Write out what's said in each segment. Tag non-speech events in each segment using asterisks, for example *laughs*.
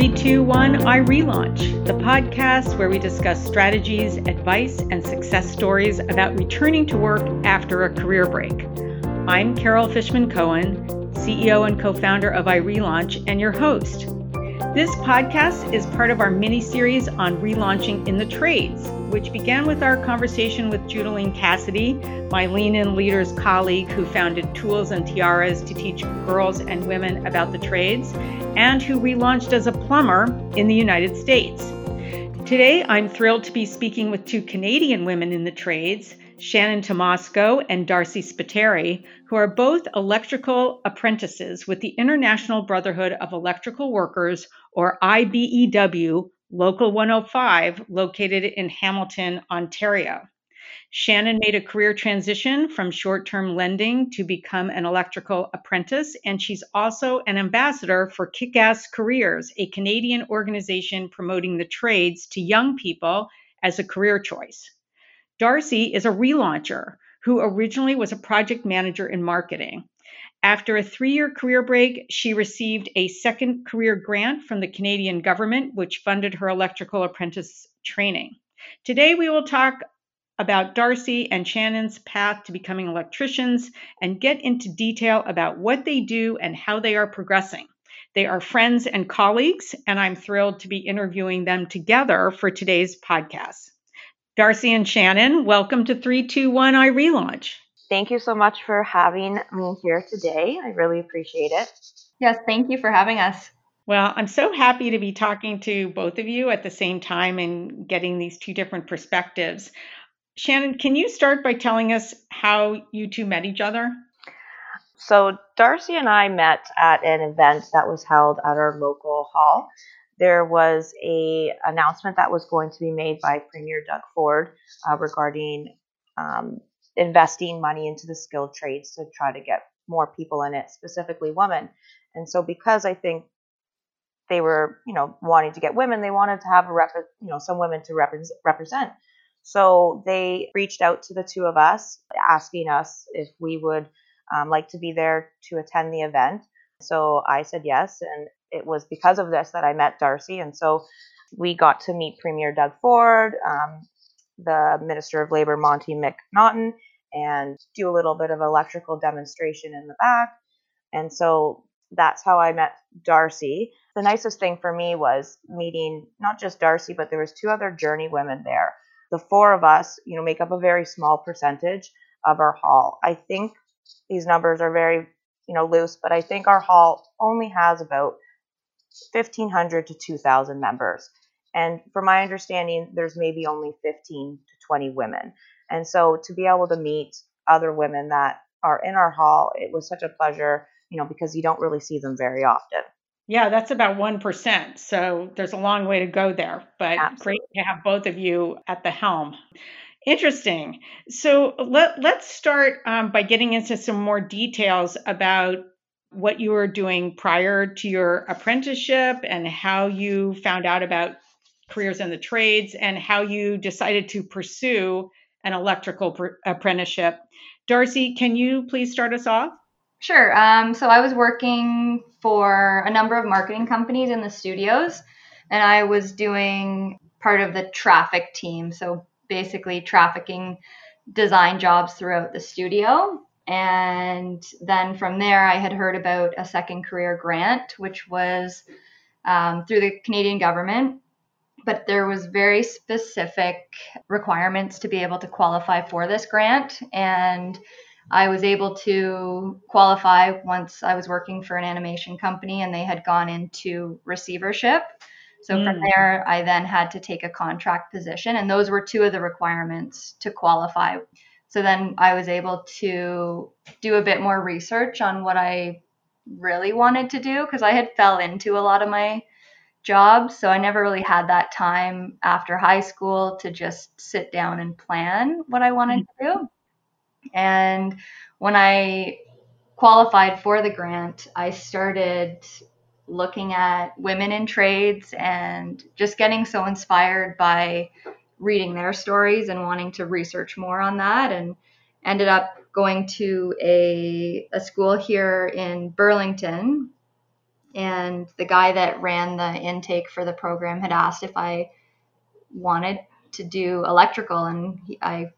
321 iRelaunch, the podcast where we discuss strategies, advice, and success stories about returning to work after a career break. I'm Carol Fishman Cohen, CEO and co founder of iRelaunch, and your host. This podcast is part of our mini series on relaunching in the trades, which began with our conversation with Judaline Cassidy, my Lean In Leaders colleague who founded Tools and Tiaras to teach girls and women about the trades, and who relaunched as a plumber in the United States. Today, I'm thrilled to be speaking with two Canadian women in the trades, Shannon Tomasco and Darcy Spiteri, who are both electrical apprentices with the International Brotherhood of Electrical Workers, or IBEW, Local 105, located in Hamilton, Ontario. Shannon made a career transition from short term lending to become an electrical apprentice, and she's also an ambassador for Kick Ass Careers, a Canadian organization promoting the trades to young people as a career choice. Darcy is a relauncher who originally was a project manager in marketing. After a three year career break, she received a second career grant from the Canadian government, which funded her electrical apprentice training. Today, we will talk about Darcy and Shannon's path to becoming electricians and get into detail about what they do and how they are progressing. They are friends and colleagues, and I'm thrilled to be interviewing them together for today's podcast. Darcy and Shannon, welcome to 321 iRelaunch. Thank you so much for having me here today. I really appreciate it. Yes, thank you for having us. Well, I'm so happy to be talking to both of you at the same time and getting these two different perspectives. Shannon, can you start by telling us how you two met each other? So, Darcy and I met at an event that was held at our local hall. There was a announcement that was going to be made by Premier Doug Ford uh, regarding um, investing money into the skilled trades to try to get more people in it, specifically women. And so, because I think they were, you know, wanting to get women, they wanted to have a rep, you know, some women to represent. So they reached out to the two of us, asking us if we would um, like to be there to attend the event. So I said yes, and it was because of this that I met Darcy. And so we got to meet Premier Doug Ford, um, the Minister of Labor Monte McNaughton, and do a little bit of electrical demonstration in the back. And so that's how I met Darcy. The nicest thing for me was meeting not just Darcy, but there was two other journey women there the four of us, you know, make up a very small percentage of our hall. I think these numbers are very, you know, loose, but I think our hall only has about 1,500 to 2,000 members. And from my understanding, there's maybe only 15 to 20 women. And so to be able to meet other women that are in our hall, it was such a pleasure, you know, because you don't really see them very often. Yeah, that's about 1%. So there's a long way to go there, but Absolutely. great to have both of you at the helm. Interesting. So let, let's start um, by getting into some more details about what you were doing prior to your apprenticeship and how you found out about careers in the trades and how you decided to pursue an electrical pr- apprenticeship. Darcy, can you please start us off? Sure. Um, so I was working for a number of marketing companies in the studios, and I was doing part of the traffic team. So basically, trafficking design jobs throughout the studio. And then from there, I had heard about a second career grant, which was um, through the Canadian government. But there was very specific requirements to be able to qualify for this grant. And I was able to qualify once I was working for an animation company and they had gone into receivership. So mm. from there, I then had to take a contract position, and those were two of the requirements to qualify. So then I was able to do a bit more research on what I really wanted to do because I had fell into a lot of my jobs, so I never really had that time after high school to just sit down and plan what I wanted to do. And when I qualified for the grant, I started looking at women in trades and just getting so inspired by reading their stories and wanting to research more on that and ended up going to a, a school here in Burlington and the guy that ran the intake for the program had asked if I wanted to do electrical, and he, I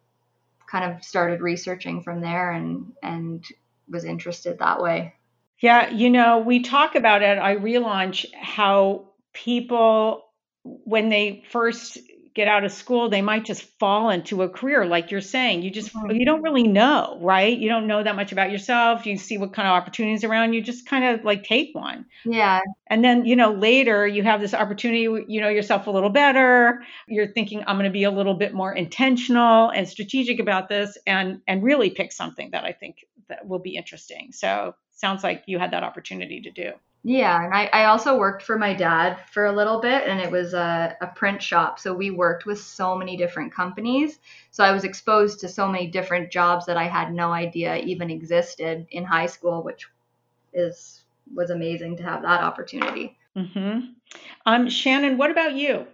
kind of started researching from there and and was interested that way. Yeah, you know, we talk about it. I relaunch how people when they first get out of school, they might just fall into a career like you're saying. You just you mm-hmm. don't really know, right? You don't know that much about yourself. You see what kind of opportunities around you, just kind of like take one. Yeah, And then, you know, later you have this opportunity, you know yourself a little better. You're thinking I'm going to be a little bit more intentional and strategic about this and and really pick something that I think that will be interesting. So, sounds like you had that opportunity to do. Yeah, and I, I also worked for my dad for a little bit, and it was a, a print shop. So we worked with so many different companies. So I was exposed to so many different jobs that I had no idea even existed in high school, which is was amazing to have that opportunity. Mm-hmm. Um Shannon, what about you?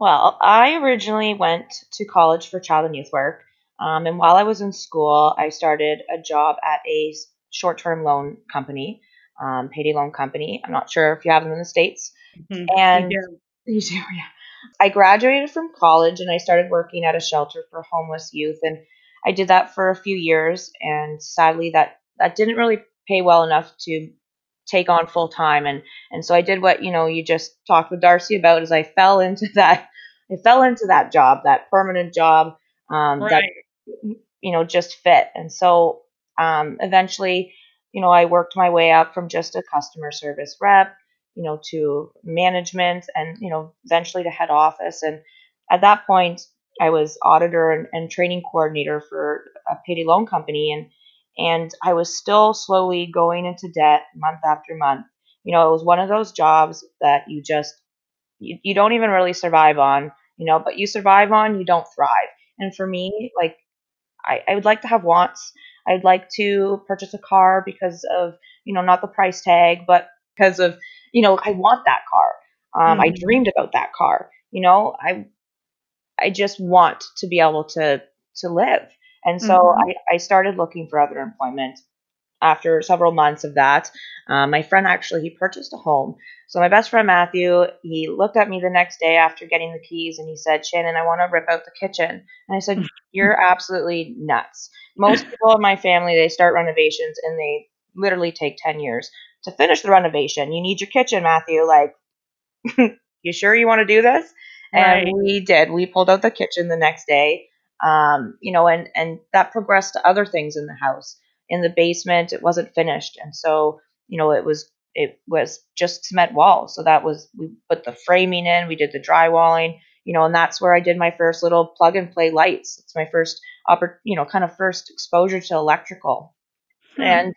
Well, I originally went to college for child and youth work. Um, and while I was in school, I started a job at a short term loan company, um, payday loan company. I'm not sure if you have them in the States. Mhm. And You do. *laughs* You do, yeah. I graduated from college and I started working at a shelter for homeless youth, and I did that for a few years. And sadly, that that didn't really pay well enough to take on full time. And and so I did what you know you just talked with Darcy about is I fell into *laughs* that I fell into that job, that permanent job um, that you know just fit. And so um, eventually, you know, I worked my way up from just a customer service rep you know, to management and, you know, eventually to head office. And at that point, I was auditor and, and training coordinator for a payday loan company. And, and I was still slowly going into debt month after month. You know, it was one of those jobs that you just, you, you don't even really survive on, you know, but you survive on, you don't thrive. And for me, like, I, I would like to have wants. I'd like to purchase a car because of, you know, not the price tag, but because of, you know, I want that car. Um, I Mhm. dreamed about that car. You know, I I just want to be able to to live. And so Mhm. I, I started looking for other employment after several months of that. Um, my friend actually he purchased a home. So my best friend Matthew, he looked at me the next day after getting the keys and he said, Shannon, I want to rip out the kitchen. And I said, *laughs* You're absolutely nuts. Most people in my family they start renovations and they literally take ten years to finish the renovation. You need your kitchen, Matthew. Like *laughs* you sure you want to do this? Right. And we did. We pulled out the kitchen the next day. Um, you know, and and that progressed to other things in the house. In the basement, it wasn't finished, and so you know, it was it was just cement walls. So that was we put the framing in, we did the drywalling, you know, and that's where I did my first little plug and play lights. It's my first oppor- you know, kind of first exposure to electrical. Hmm. And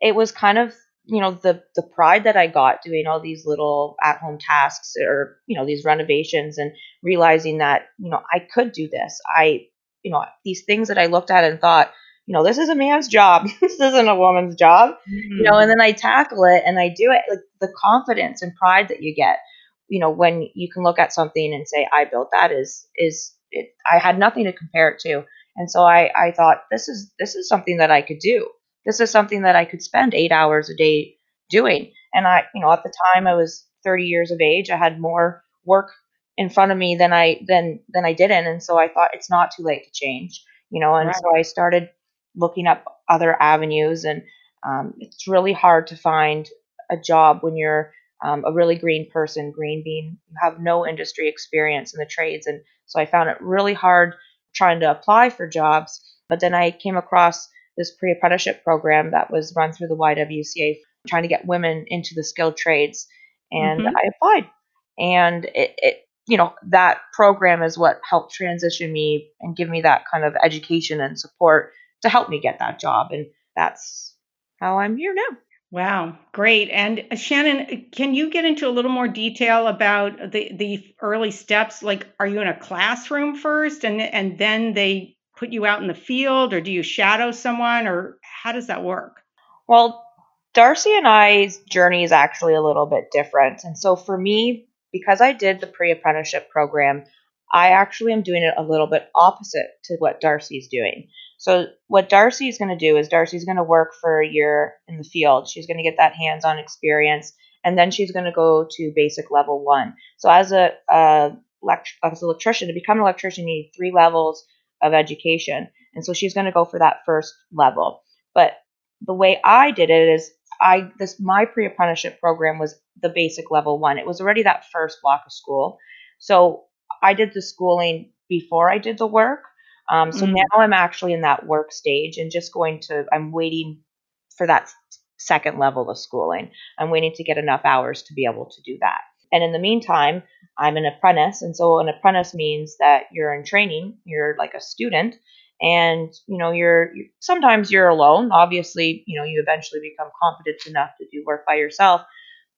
it was kind of you know the the pride that I got doing all these little at home tasks or you know these renovations and realizing that you know I could do this. I you know these things that I looked at and thought you know this is a man's job. *laughs* this isn't a woman's job. You know, mm-hmm. and then I tackle it and I do it like the confidence and pride that you get. You know, when you can look at something and say I built that is is it, I had nothing to compare it to. And so I I thought this is this is something that I could do this is something that I could spend eight hours a day doing. And I, you know, at the time I was 30 years of age. I had more work in front of me than I than than I didn't, and so I thought it's not too late to change, you know. And Right. so I started looking up other avenues, and um, it's really hard to find a job when you're um, a really green person. Green being you have no industry experience in the trades, and so I found it really hard trying to apply for jobs. But then I came across this pre-apprenticeship program that was run through the YWCA, trying to get women into the skilled trades, and Mhm. I applied. And it, it, you know, that program is what helped transition me and give me that kind of education and support to help me get that job, and that's how I'm here now. Wow, great. And uh, Shannon, can you get into a little more detail about the the early steps? Like, are you in a classroom first, and and then they put you out in the field, or do you shadow someone, or how does that work? Well, Darcy and I's journey is actually a little bit different. And so for me, because I did the pre apprenticeship program, I actually am doing it a little bit opposite to what Darcy's doing. So, what Darcy is going to do is Darcy's going to work for a year in the field. She's going to get that hands on experience. and then she's going to go to basic level one. So as a, a as an electrician, to become an electrician, you need three levels of education, and so she's going to go for that first level. But the way I did it is I this my pre-apprenticeship program was the basic level one. It was already that first block of school. So I did the schooling before I did the work. Um, so mm-hmm. now I'm actually in that work stage and just going to I'm waiting for that second level of schooling. I'm waiting to get enough hours to be able to do that. And in the meantime, I'm an apprentice. And so an apprentice means that you're in training, you're like a student, and you know you're sometimes you're alone obviously you know you eventually become competent enough to do work by yourself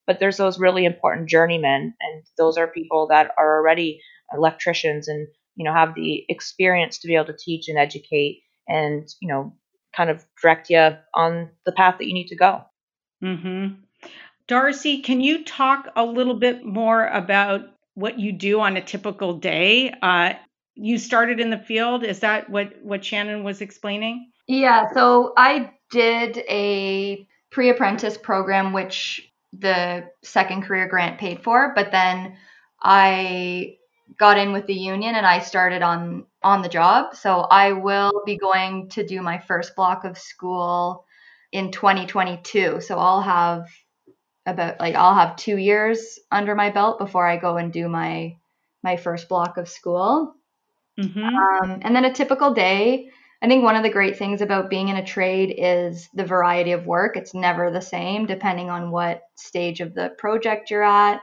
but there's those really important journeymen and those are people that are already electricians and you know have the experience to be able to teach and educate and you know kind of direct you on the path that you need to go mm-hmm. darcy can you talk a little bit more about what you do on a typical day uh, you started in the field. Is that what what Shannon was explaining? Yeah. So I did a pre-apprentice program, which the second career grant paid for, but then I got in with the union and I started on on the job. So I will be going to do my first block of school in 2022. So I'll have about like I'll have 2 years under my belt before I go and do my my first block of school. Mm-hmm. Um, and then a typical day, I think one of the great things about being in a trade is the variety of work. It's never the same depending on what stage of the project you're at.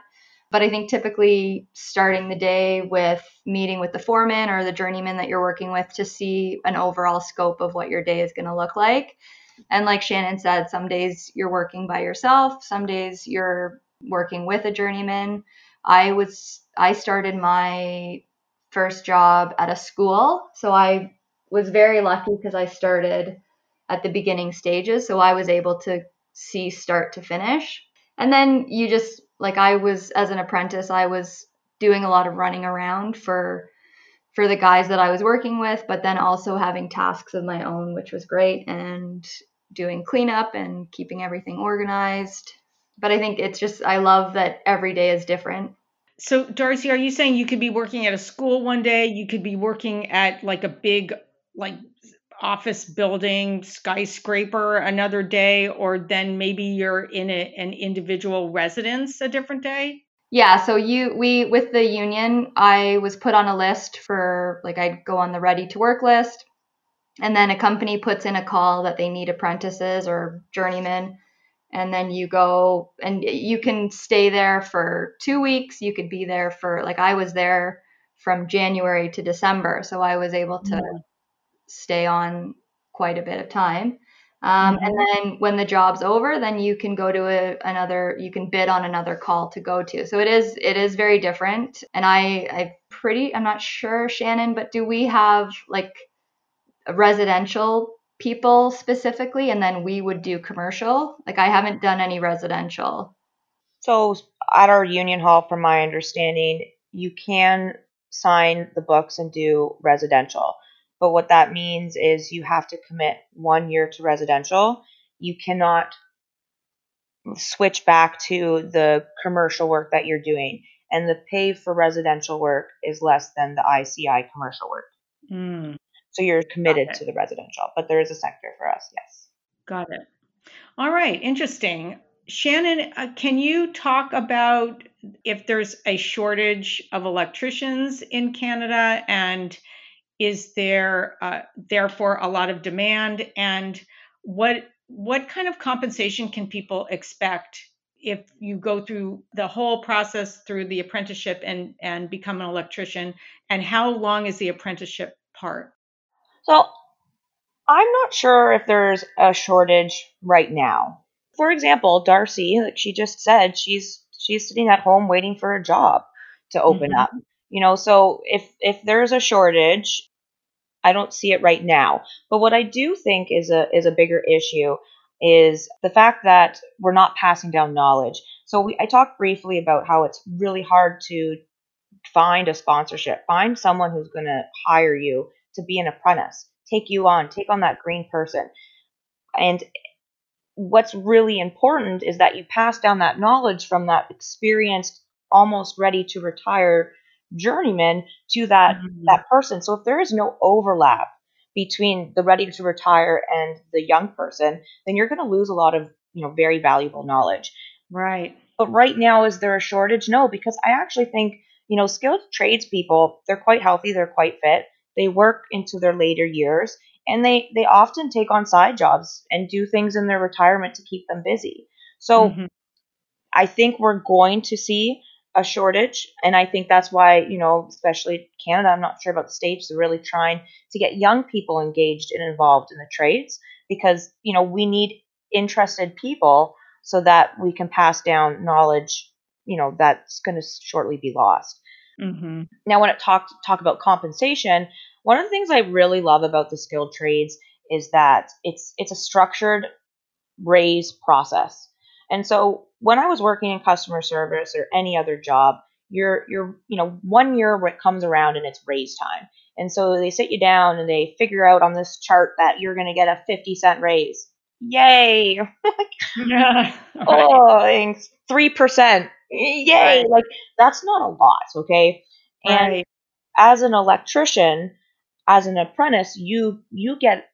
But I think typically starting the day with meeting with the foreman or the journeyman that you're working with to see an overall scope of what your day is going to look like. And like Shannon said, some days you're working by yourself, some days you're working with a journeyman. I was I started my first job at a school. So I was very lucky because I started at the beginning stages. So I was able to see start to finish. And then you just, like, I was, as an apprentice, I was doing a lot of running around for for the guys that I was working with, but then also having tasks of my own, which was great, and doing cleanup and keeping everything organized. But I think it's just, I love that every day is different. So, Darcy, are you saying you could be working at a school one day? You could be working at like a big, like, office building skyscraper another day, or then maybe you're in a, an individual residence a different day? Yeah, so you we with the union, I was put on a list for like I'd go on the ready to work list, and then a company puts in a call that they need apprentices or journeymen and then you go and you can stay there for two weeks you could be there for like i was there from january to december so i was able to mm-hmm. Stay on quite a bit of time. Um, mm-hmm. and then when the job's over then you can go to a, another you can bid on another call to go to. So it is it is very different. And i i pretty i'm not sure shannon but do we have like residential people specifically? And then we would do commercial? Like i haven't done any residential. So at our union hall from my understanding you can sign the books and do residential but what that means is you have to commit one year to residential you cannot switch back to the commercial work that you're doing and the pay for residential work is less than the ici commercial work mm. So you're committed to the residential, but there is a sector for us, yes. Got it. All right, interesting. Shannon, uh, can you talk about if there's a shortage of electricians in Canada and is there uh, therefore a lot of demand and what what kind of compensation can people expect if you go through the whole process through the apprenticeship and and become an electrician and how long is the apprenticeship part so I'm not sure if there's a shortage right now. For example, Darcy, like she just said, she's she's sitting at home waiting for a job to open mm-hmm. up. You know, so if if there's a shortage, I don't see it right now. But what I do think is a is a bigger issue is the fact that we're not passing down knowledge. So we, I talked briefly about how it's really hard to find a sponsorship, find someone who's going to hire you to be an apprentice, take you on, take on that green person. And what's really important is that you pass down that knowledge from that experienced, almost ready to retire journeyman to that mm-hmm. that person. So if there is no overlap between the ready to retire and the young person, then you're going to lose a lot of you know very valuable knowledge. Right. But right now, is there a shortage? No, because I actually think you know skilled tradespeople they're quite healthy, they're quite fit, they work into their later years, and they they often take on side jobs and do things in their retirement to keep them busy. So mm-hmm. I think we're going to see a shortage and I think that's why, you know, especially Canada, I'm not sure about the states, are really trying to get young people engaged and involved in the trades because, you know, we need interested people so that we can pass down knowledge, you know, that's going to shortly be lost. Mm-hmm. Now, when it talk talk about compensation, one of the things I really love about the skilled trades is that it's it's a structured raise process. And so when I was working in customer service or any other job, you're you're you know one year it comes around and it's raise time. And so they sit you down and they figure out on this chart that you're going to get a 50 cent raise. Yay! *laughs* yeah. *laughs* Oh, thanks. 3%. Yay! Right. Like that's not a lot, okay? And right. as an electrician, as an apprentice, you you get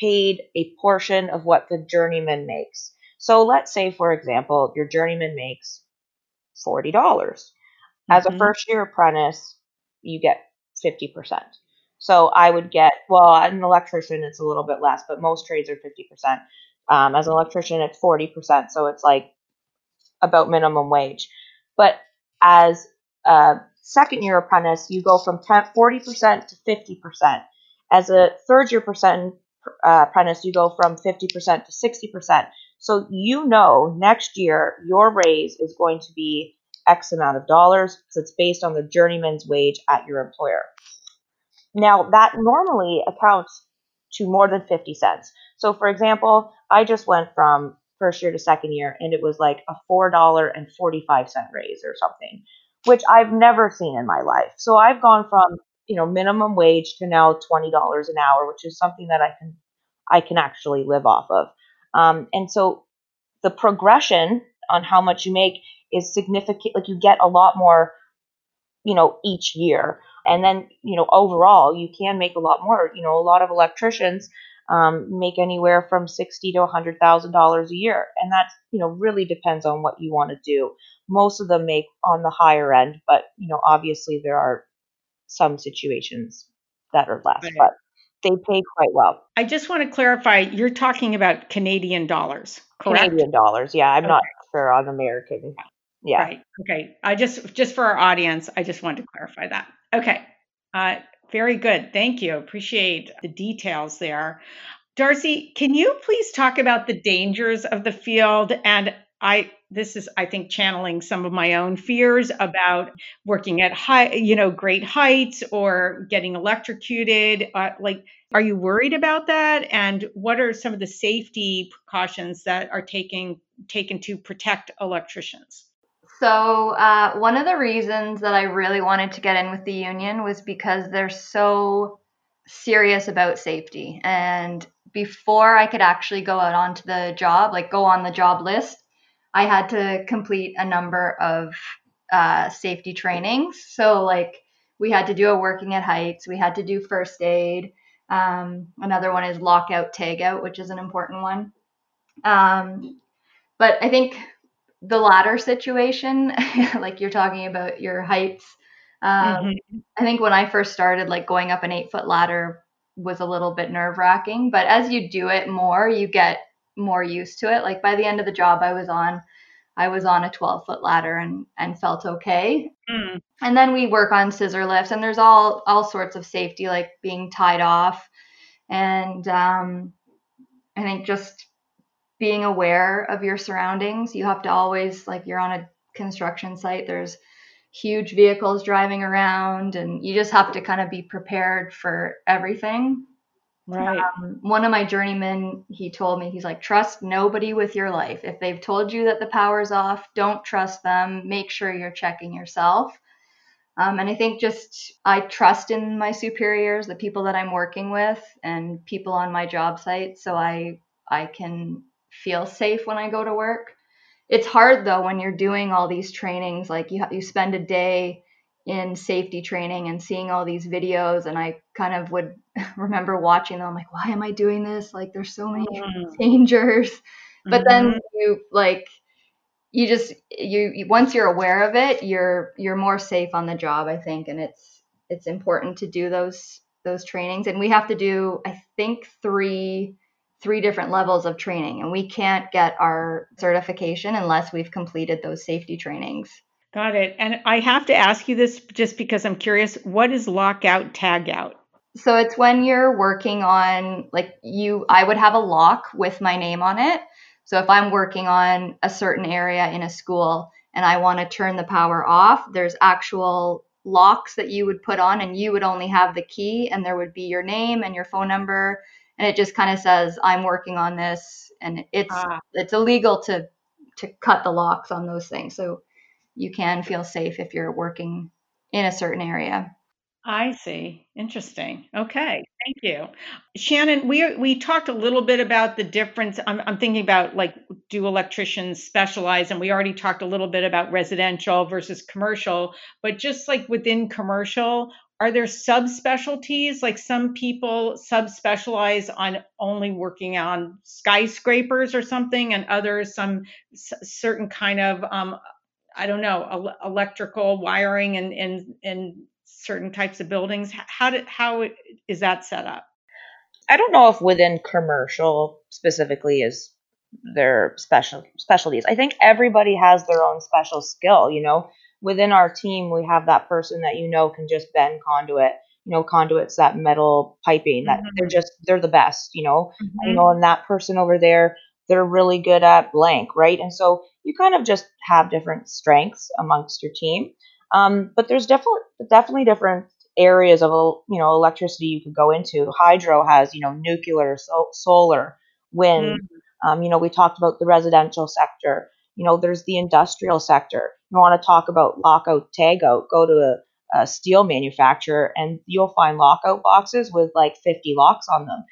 paid a portion of what the journeyman makes. So let's say, for example, your journeyman makes forty dollars. Mm-hmm. As a first year apprentice, you get fifty percent. So I would get well, as an electrician, it's a little bit less, but most trades are fifty percent. Um, as an electrician, it's forty percent, so it's like about minimum wage. But as a second year apprentice, you go from 10, 40% to 50%. As a third year percent, uh, apprentice, you go from 50% to 60%. So you know next year your raise is going to be X amount of dollars because it's based on the journeyman's wage at your employer. Now, that normally accounts to more than 50 cents. So, for example, I just went from first year to second year and it was like a $4.45 raise or something which I've never seen in my life. So I've gone from, you know, minimum wage to now $20 an hour, which is something that I can I can actually live off of. Um, and so the progression on how much you make is significant. Like you get a lot more, you know, each year. And then, you know, overall, you can make a lot more. You know, a lot of electricians um, make anywhere from sixty to a hundred thousand dollars a year, and that you know really depends on what you want to do. Most of them make on the higher end, but you know obviously there are some situations that are less, right. but they pay quite well. I just want to clarify: you're talking about Canadian dollars, correct? Canadian dollars, yeah. I'm okay. not sure on American. Yeah. Right. Okay. I just just for our audience, I just wanted to clarify that. Okay. Uh, very good. Thank you. Appreciate the details there. Darcy, can you please talk about the dangers of the field and I this is I think channeling some of my own fears about working at high, you know, great heights or getting electrocuted. Uh, like, are you worried about that? And what are some of the safety precautions that are taking taken to protect electricians? So, uh, one of the reasons that I really wanted to get in with the union was because they're so serious about safety. And before I could actually go out onto the job, like go on the job list, I had to complete a number of uh, safety trainings. So, like, we had to do a working at heights, we had to do first aid. Um, another one is lockout, tagout, which is an important one. Um, but I think the ladder situation, *laughs* like you're talking about your heights. Um, mm-hmm. I think when I first started, like going up an eight foot ladder was a little bit nerve wracking, but as you do it more, you get more used to it. Like by the end of the job I was on, I was on a 12 foot ladder and, and felt okay. Mm. And then we work on scissor lifts and there's all, all sorts of safety, like being tied off. And um, I think just being aware of your surroundings. You have to always, like, you're on a construction site, there's huge vehicles driving around, and you just have to kind of be prepared for everything. Right. Um, one of my journeymen, he told me, he's like, trust nobody with your life. If they've told you that the power's off, don't trust them. Make sure you're checking yourself. Um, and I think just I trust in my superiors, the people that I'm working with, and people on my job site, so I I can feel safe when I go to work. It's hard though when you're doing all these trainings. Like you you spend a day in safety training and seeing all these videos, and I kind of would *laughs* remember watching them. I'm like, why am I doing this? Like, there's so many mm. *laughs* dangers. But mm-hmm. then you like you just you, you once you're aware of it, you're you're more safe on the job, I think, and it's it's important to do those those trainings and we have to do I think 3 three different levels of training and we can't get our certification unless we've completed those safety trainings. Got it. And I have to ask you this just because I'm curious, what is lockout tagout? So it's when you're working on like you I would have a lock with my name on it so if I'm working on a certain area in a school and I want to turn the power off, there's actual locks that you would put on and you would only have the key and there would be your name and your phone number and it just kind of says I'm working on this and it's ah. it's illegal to to cut the locks on those things. So you can feel safe if you're working in a certain area. I see. Interesting. Okay. Thank you. Shannon, we we talked a little bit about the difference. I'm, I'm thinking about like do electricians specialize and we already talked a little bit about residential versus commercial, but just like within commercial, are there subspecialties like some people subspecialize on only working on skyscrapers or something and others some s- certain kind of um, I don't know, electrical wiring and and and certain types of buildings? How did how is that set up? I don't know if within commercial specifically is their special specialties. I think everybody has their own special skill, you know. Within our team, we have that person that you know can just bend conduit. You know, conduits that metal piping that mm-hmm. they're just they're the best, you know. Mm-hmm. You know, and that person over there, they're really good at blank, right? And so you kind of just have different strengths amongst your team. Um, but there's definitely definitely different areas of you know electricity you could go into. Hydro has you know nuclear, so, solar, wind. Mm-hmm. Um, you know we talked about the residential sector. You know there's the industrial sector. You want to talk about lockout tagout? Go to a, a steel manufacturer and you'll find lockout boxes with like 50 locks on them,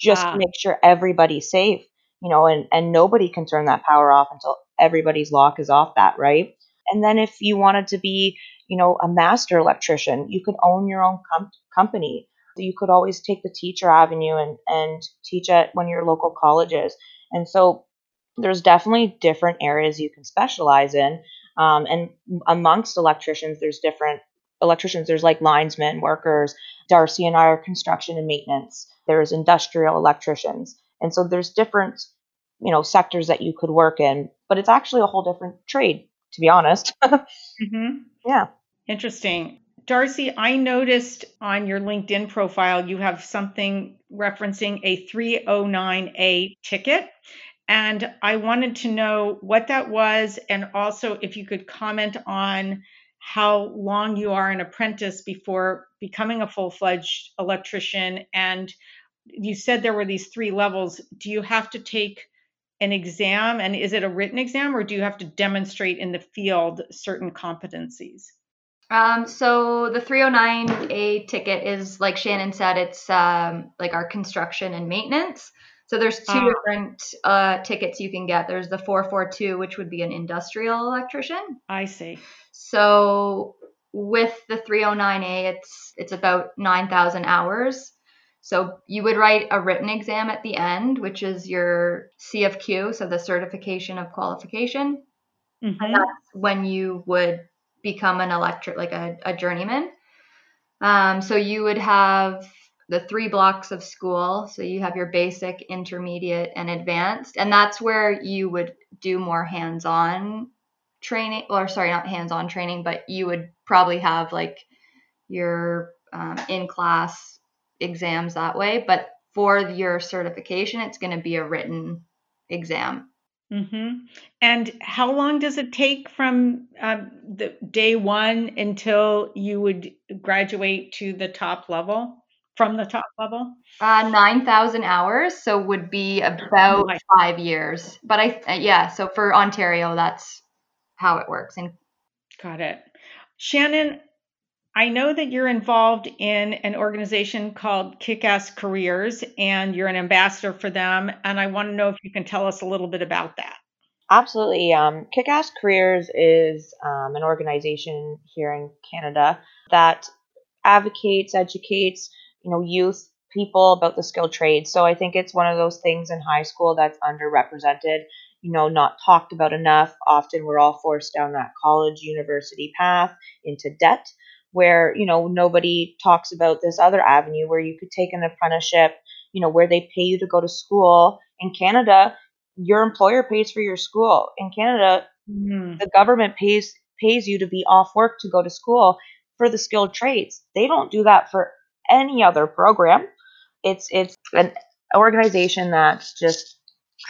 just to make sure everybody's safe. You know, and and nobody can turn that power off until everybody's lock is off. That right. And then if you wanted to be, you know, a master electrician, you could own your own com- company. You could always take the teacher avenue and, and teach at one of your local colleges. And so there's definitely different areas you can specialize in. Um, and amongst electricians, there's different electricians. There's like linesmen, workers. Darcy and I are construction and maintenance. There's industrial electricians. And so there's different, you know, sectors that you could work in, but it's actually a whole different trade to be honest. *laughs* mm-hmm. Yeah. Interesting. Darcy, I noticed on your LinkedIn profile you have something referencing a 309A ticket. And I wanted to know what that was, and also if you could comment on how long you are an apprentice before becoming a full fledged electrician. And you said there were these three levels. Do you have to take an exam and is it a written exam or do you have to demonstrate in the field certain competencies? Um, so the 309A ticket is like Shannon said, it's um, like our construction and maintenance. So there's two uh, different uh, tickets you can get. There's the 442, which would be an industrial electrician. I see. So with the 309A, it's it's about 9,000 hours. So you would write a written exam at the end, which is your C of Q, so the certification of qualification. Mm-hmm. And that's when you would become an electric, like a, a journeyman. Um, so you would have the three blocks of school. So you have your basic, intermediate, and advanced. And that's where you would do more hands on training, or sorry, not hands on training, but you would probably have like your um, in class exams that way, but for your certification, it's going to be a written exam. Mm-hmm. And how long does it take from uh, the day one until you would graduate to the top level? From the top level, uh, nine thousand hours, so would be about oh five years. But I, uh, yeah, so for Ontario, that's how it works. And got it, Shannon. I know that you're involved in an organization called Kick-Ass Careers and you're an ambassador for them. And I want to know if you can tell us a little bit about that. Absolutely. Um, Kick-Ass Careers is um, an organization here in Canada that advocates, educates, you know, youth people about the skilled trades. So I think it's one of those things in high school that's underrepresented, you know, not talked about enough. Often we're all forced down that college university path into debt where you know nobody talks about this other avenue where you could take an apprenticeship you know where they pay you to go to school. In canada your employer pays for your school. In canada mm. the government pays pays you to be off work to go to school for the skilled trades. They don't do that for any other program. It's it's an organization that just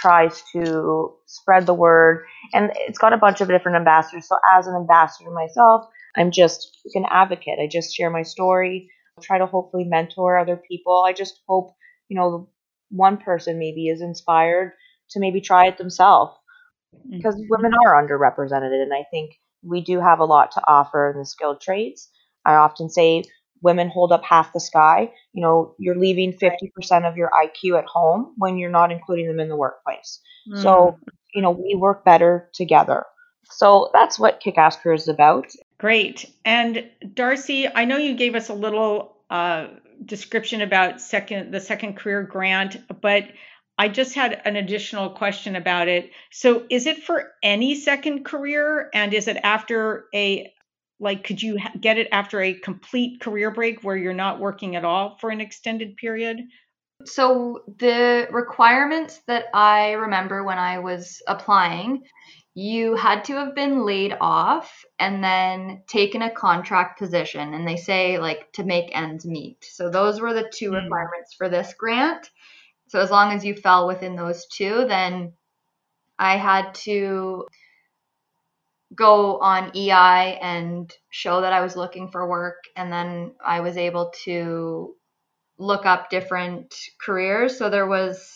tries to spread the word and it's got a bunch of different ambassadors. So as an ambassador myself I'm just an advocate. I just share my story, I try to hopefully mentor other people. I just hope, you know, one person maybe is inspired to maybe try it themselves because mm-hmm. women are underrepresented and I think we do have a lot to offer in the skilled trades. I often say women hold up half the sky. You know, you're leaving 50% of your IQ at home when you're not including them in the workplace. Mm. So, you know, we work better together. So that's what Kick Ass Career is about. Great. And Darcy, I know you gave us a little uh, description about second the second career grant, but I just had an additional question about it. So, is it for any second career, and is it after a like could you get it after a complete career break where you're not working at all for an extended period? So, the requirements that I remember when I was applying you had to have been laid off and then taken a contract position. And they say like to make ends meet. So those were the two mm. requirements for this grant. So as long as you fell within those two then i had to go on ei and show that i was looking for work. And then i was able to look up different careers. So there was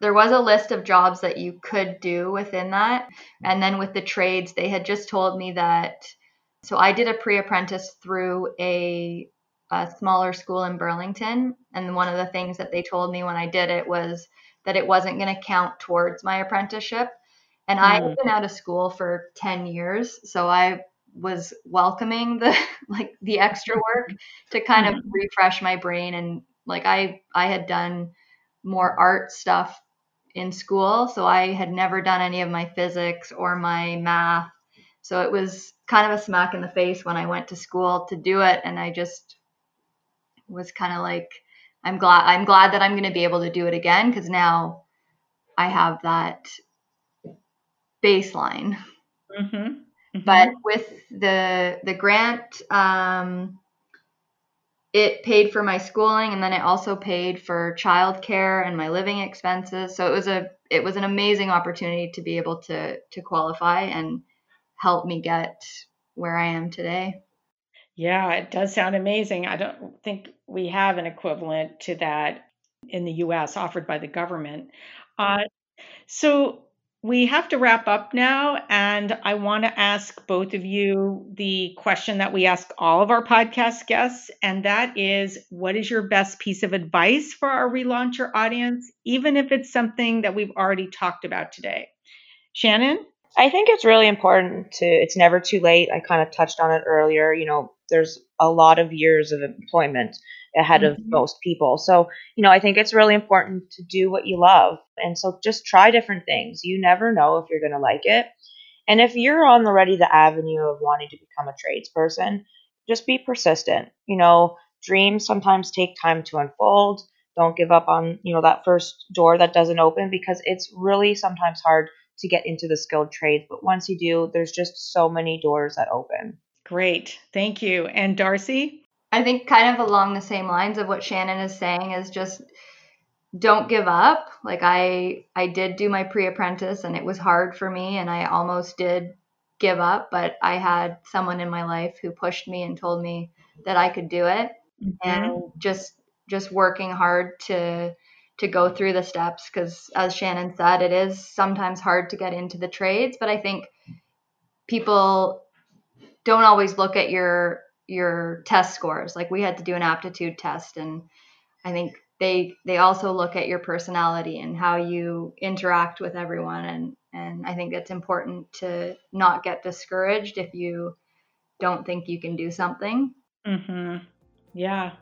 there was a list of jobs that you could do within that. And then with the trades, they had just told me that. So I did a pre apprentice through a, a, smaller school in Burlington. And one of the things that they told me when I did it was that it wasn't going to count towards my apprenticeship. And mm. I had mm. been out of school for 10 years. So I was welcoming the *laughs* like the extra work to kind of mm. refresh my brain and like I I had done more art stuff in school. So I had never done any of my physics or my math. So it was kind of a smack in the face when I went to school to do it. And I just was kind of like, I'm glad I'm glad that I'm going to be able to do it again because now I have that baseline. Mm-hmm. Mm-hmm. But with the the grant, um, it paid for my schooling and then it also paid for childcare and my living expenses. So it was a it was an amazing opportunity to be able to to qualify and help me get where I am today. Yeah, it does sound amazing. I don't think we have an equivalent to that in the US offered by the government. Uh, so we have to wrap up now, and I want to ask both of you the question that we ask all of our podcast guests, and that is what is your best piece of advice for our relauncher audience, even if it's something that we've already talked about today? Shannon? I think it's really important to, it's never too late. I kind of touched on it earlier. You know, there's a lot of years of employment ahead mm-hmm. of most people. So, you know, I think it's really important to do what you love. And so just try different things. You never know if you're going to like it. And if you're on already the avenue of wanting to become a tradesperson, just be persistent. You know, dreams sometimes take time to unfold. Don't give up on, you know, that first door that doesn't open because it's really sometimes hard to get into the skilled trades. But once you do, there's just so many doors that open. Great. Thank you. And Darcy? I think kind of along the same lines of what Shannon is saying is just don't give up. Like I I did do my pre-apprentice and it was hard for me and I almost did give up, but I had someone in my life who pushed me and told me that I could do it mm-hmm. and just just working hard to to go through the steps cuz as Shannon said it is sometimes hard to get into the trades, but I think people don't always look at your your test scores. Like we had to do an aptitude test, and I think they they also look at your personality and how you interact with everyone and and I think it's important to not get discouraged if you don't think you can do something. Mhm. Yeah.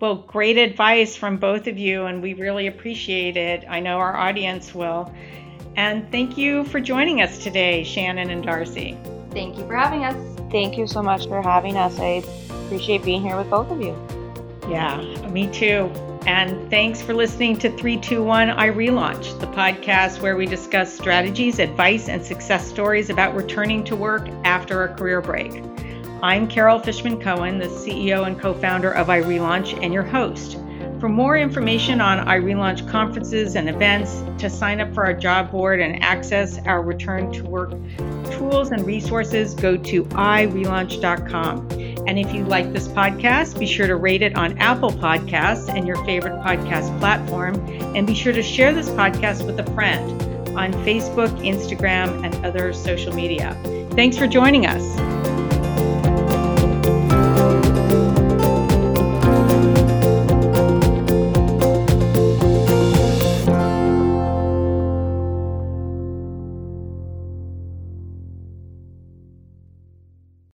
Well, great advice from both of you and we really appreciate it. I know our audience will. And thank you for joining us today, Shannon and Darcy. Thank you for having us. Thank you so much for having us. I appreciate being here with both of you. Yeah, me too. And thanks for listening to 321 iRelaunch, the podcast where we discuss strategies, advice, and success stories about returning to work after a career break. I'm Carol Fishman Cohen, the CEO and co founder of iRelaunch, and your host. For more information on iRelaunch conferences and events, to sign up for our job board and access our return to work tools and resources, go to irelaunch.com. And if you like this podcast, be sure to rate it on Apple Podcasts and your favorite podcast platform. And be sure to share this podcast with a friend on Facebook, Instagram, and other social media. Thanks for joining us.